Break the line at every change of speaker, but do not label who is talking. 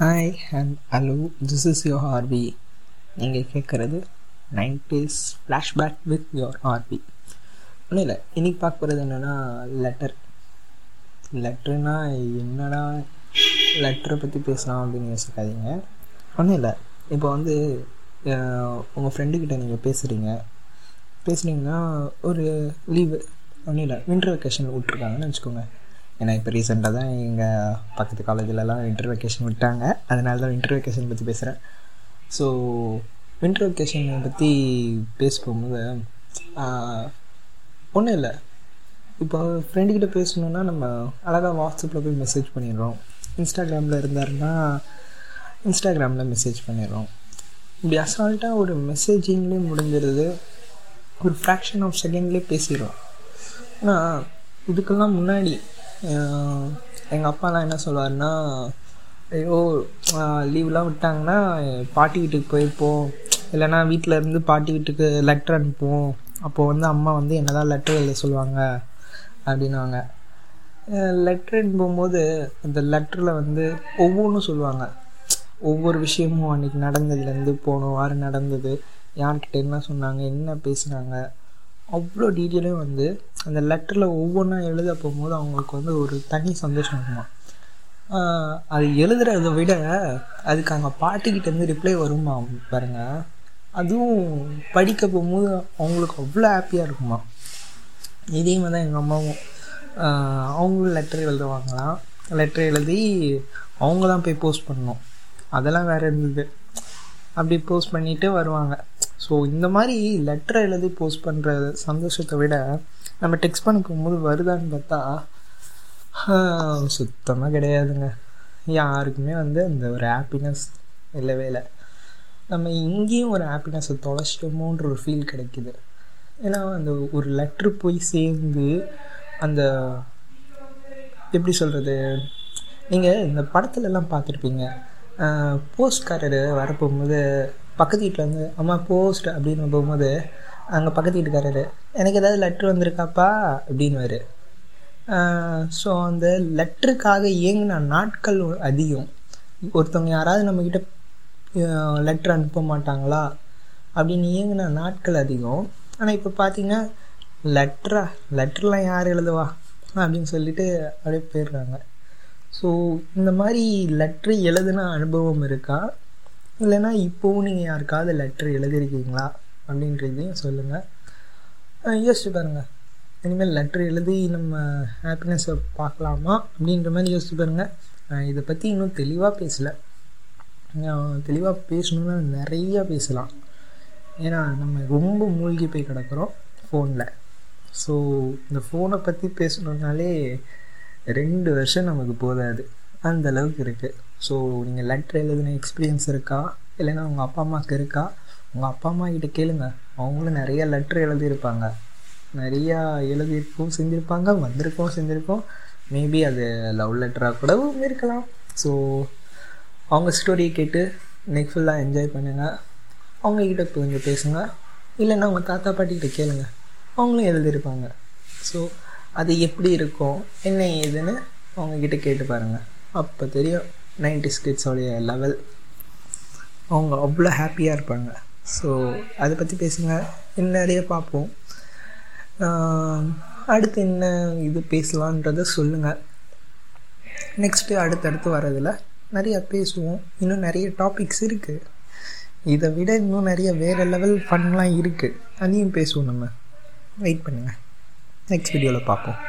Hi and hello this is your RP நீங்கள் கேட்குறது nineties flashback with your RP ஒன்றும் இல்லை இன்றைக்கி பார்க்க போகிறது என்னென்னா லெட்டர் லெட்டர்னா என்னடா லெட்டரை பற்றி பேசலாம் அப்படின்னு யோசிக்காதீங்க. ஒன்றும் இல்லை இப்போ வந்து உங்கள் ஃப்ரெண்டுக்கிட்ட நீங்கள் பேசுகிறீங்க பேசுனீங்கன்னா ஒரு லீவு ஒன்றும் இல்லை வின்டர் வெக்கேஷன் விட்ருக்காங்கன்னு வச்சுக்கோங்க. ஏன்னா இப்போ ரீசெண்டாக தான் எங்கள் பக்கத்து காலேஜிலலாம் வின்டர் வெக்கேஷன் விட்டாங்க. அதனால தான் வின்டர் வெக்கேஷன் பற்றி பேசுகிறேன் ஸோ வின்டர் வெக்கேஷனை பற்றி பேச போகும்போது ஒன்றும் இல்லை. இப்போ ஃப்ரெண்டுக்கிட்ட பேசணுன்னா நம்ம அழகாக வாட்ஸ்அப்பில் போய் மெசேஜ் பண்ணிடுறோம். இன்ஸ்டாகிராமில் இருந்தாருன்னா இன்ஸ்டாகிராமில் மெசேஜ் பண்ணிடுறோம். இப்படி அசால்ட்டாக ஒரு மெசேஜிங்லேயே முடிஞ்சிருது. ஒரு ஃப்ராக்ஷன் ஆஃப் செகண்ட்லேயே பேசிடுறோம். ஆனால் இதுக்கெல்லாம் முன்னாடி எங்கள் அப்பாலாம் என்ன சொல்லுவார்னா ஐயோ லீவ்லாம் விட்டாங்கன்னா பாட்டி வீட்டுக்கு போயிருப்போம். இல்லைன்னா வீட்டில் இருந்து பாட்டி வீட்டுக்கு லெட்டர் அனுப்புவோம். அப்போது வந்து அம்மா வந்து என்ன தான் லெட்டர் எழுத சொல்லுவாங்க? அப்படின்வாங்க லெட்டர் அனுப்பும்போது அந்த லெட்டரில் வந்து ஒவ்வொன்றும் சொல்லுவாங்க. ஒவ்வொரு விஷயமும் அன்றைக்கி நடந்ததுலேருந்து போன வாரம் நடந்தது. யார்கிட்ட என்ன சொன்னாங்க என்ன பேசுனாங்க அவ்வளோ டீட்டெயிலும் வந்து அந்த லெட்டரில் ஒவ்வொன்றா எழுத போகும்போது அவங்களுக்கு வந்து ஒரு தனி சந்தோஷம் இருக்குமா? அது எழுதுறத விட அதுக்கு அங்கே பாட்டுக்கிட்டேருந்து ரிப்ளை வருமா பாருங்க. அதுவும் படிக்க போகும்போது அவங்களுக்கு அவ்வளோ ஹாப்பியாக இருக்குமா? இதே மாதிரி தான் எங்கள் அம்மாவும் அவங்களும் லெட்டர் எழுதுவாங்களாம் லெட்டர் எழுதி அவங்க தான் போய் போஸ்ட் பண்ணணும். அதெல்லாம் வேறு இருந்தது. அப்படி போஸ்ட் பண்ணிவிட்டு வருவாங்க. ஸோ இந்த மாதிரி லெட்டரை எழுதி போஸ்ட் பண்ணுற சந்தோஷத்தை விட நம்ம டெக்ஸ்ட் பண்ண போகும்போது வருதான்னு பார்த்தா சுத்தமாக கிடையாதுங்க. யாருக்குமே வந்து அந்த ஒரு ஹாப்பினஸ் இல்லவே இல்லை. நம்ம இங்கேயும் ஒரு ஹாப்பினஸை தொலைச்சிட்டோமோன்ற ஒரு ஃபீல் கிடைக்குது. ஏன்னா அந்த ஒரு லெட்ரு போய் சேர்ந்து அந்த எப்படி சொல்கிறது நீங்கள் இந்த படத்துலலாம் பார்த்துருப்பீங்க. போஸ்ட்காரர் வரப்போகும்போது பக்கத்து வீட்டில் வந்து அம்மா போஸ்ட் அப்படின்னு போகும்போது அங்கே பக்கத்து வீட்டுக்காரரு எனக்கு ஏதாவது லெட்ரு வந்திருக்காப்பா? அப்படின்வாரு ஸோ அந்த லெட்டருக்காக இயங்கின நாட்கள் அதிகம். ஒருத்தவங்க யாராவது நம்மக்கிட்ட லெட்ரு அனுப்ப மாட்டாங்களா? அப்படின்னு இயங்கின நாட்கள் அதிகம். ஆனால் இப்போ பார்த்தீங்கன்னா லெட்ரா லெட்டர்லாம் யார் எழுதுவா? அப்படின்னு சொல்லிட்டு அப்படியே போயிடுறாங்க. ஸோ இந்த மாதிரி லெட்ரு எழுதுன அனுபவம் இருக்கா? இல்லைன்னா இப்போவும் நீங்கள் யாருக்காவது லெட்ரு எழுதியிருக்கீங்களா? அப்படின்றதையும் சொல்லுங்கள் யோசிச்சு பாருங்கள் இனிமேல் லெட்ரு எழுதி நம்ம ஹாப்பினஸை பார்க்கலாமா? அப்படின்ற மாதிரி யோசிச்சு பாருங்கள் இதை பற்றி இன்னும் தெளிவாக பேசலை. தெளிவாக பேசணுன்னா நிறையா பேசலாம். ஏன்னா நம்ம ரொம்ப மூழ்கி போய் கிடக்கிறோம் ஃபோனில் ஸோ இந்த ஃபோனை பற்றி பேசணுன்னாலே ரெண்டு வருஷம் நமக்கு போதாது. அந்த அளவுக்கு இருக்குது ஸோ நீங்கள் லெட்டர் எழுதின எக்ஸ்பீரியன்ஸ் இருக்கா? இல்லைன்னா உங்கள் அப்பா அம்மாவுக்கு இருக்கா? உங்கள் அப்பா அம்மா கிட்ட கேளுங்க. அவங்களும் நிறைய லெட்டர் எழுதியிருப்பாங்க. நிறையா எழுதியிருக்கோம் செஞ்சுருப்பாங்க வந்திருக்கோம் செஞ்சுருக்கோம் மேபி அது லவ் லெட்டராக கூடவும் இருக்கலாம். ஸோ அவங்க ஸ்டோரியை கேட்டு நெக் ஃபுல்லாக என்ஜாய் பண்ணுங்கள் அவங்கக்கிட்ட கொஞ்சம் பேசுங்க. இல்லைன்னா உங்கள் தாத்தா பாட்டிக்கிட்ட கேளுங்க. அவங்களும் எழுதியிருப்பாங்க. ஸோ அது எப்படி இருக்கும்? என்ன ஏதுன்னு அவங்கக்கிட்ட கேட்டு பாருங்கள் அப்போ தெரியும். நைன்டி ஸ்கிட்ஸோடைய லெவல் அவங்க அவ்வளோ ஹாப்பியாக இருப்பாங்க. ஸோ அதை பற்றி பேசுங்க. இன்னும் நிறைய பார்ப்போம் அடுத்து என்ன இது பேசலான்றதை சொல்லுங்கள் நெக்ஸ்ட்டு அடுத்தடுத்து வரதில் நிறையா பேசுவோம். இன்னும் நிறைய டாபிக்ஸ் இருக்குது இதை விட இன்னும் நிறைய வேறு லெவல் ஃபன்லாம் இருக்குது அதையும் பேசுவோம் நம்ம. வெயிட் பண்ணுங்கள் நெக்ஸ்ட் வீடியோவில் பார்ப்போம்.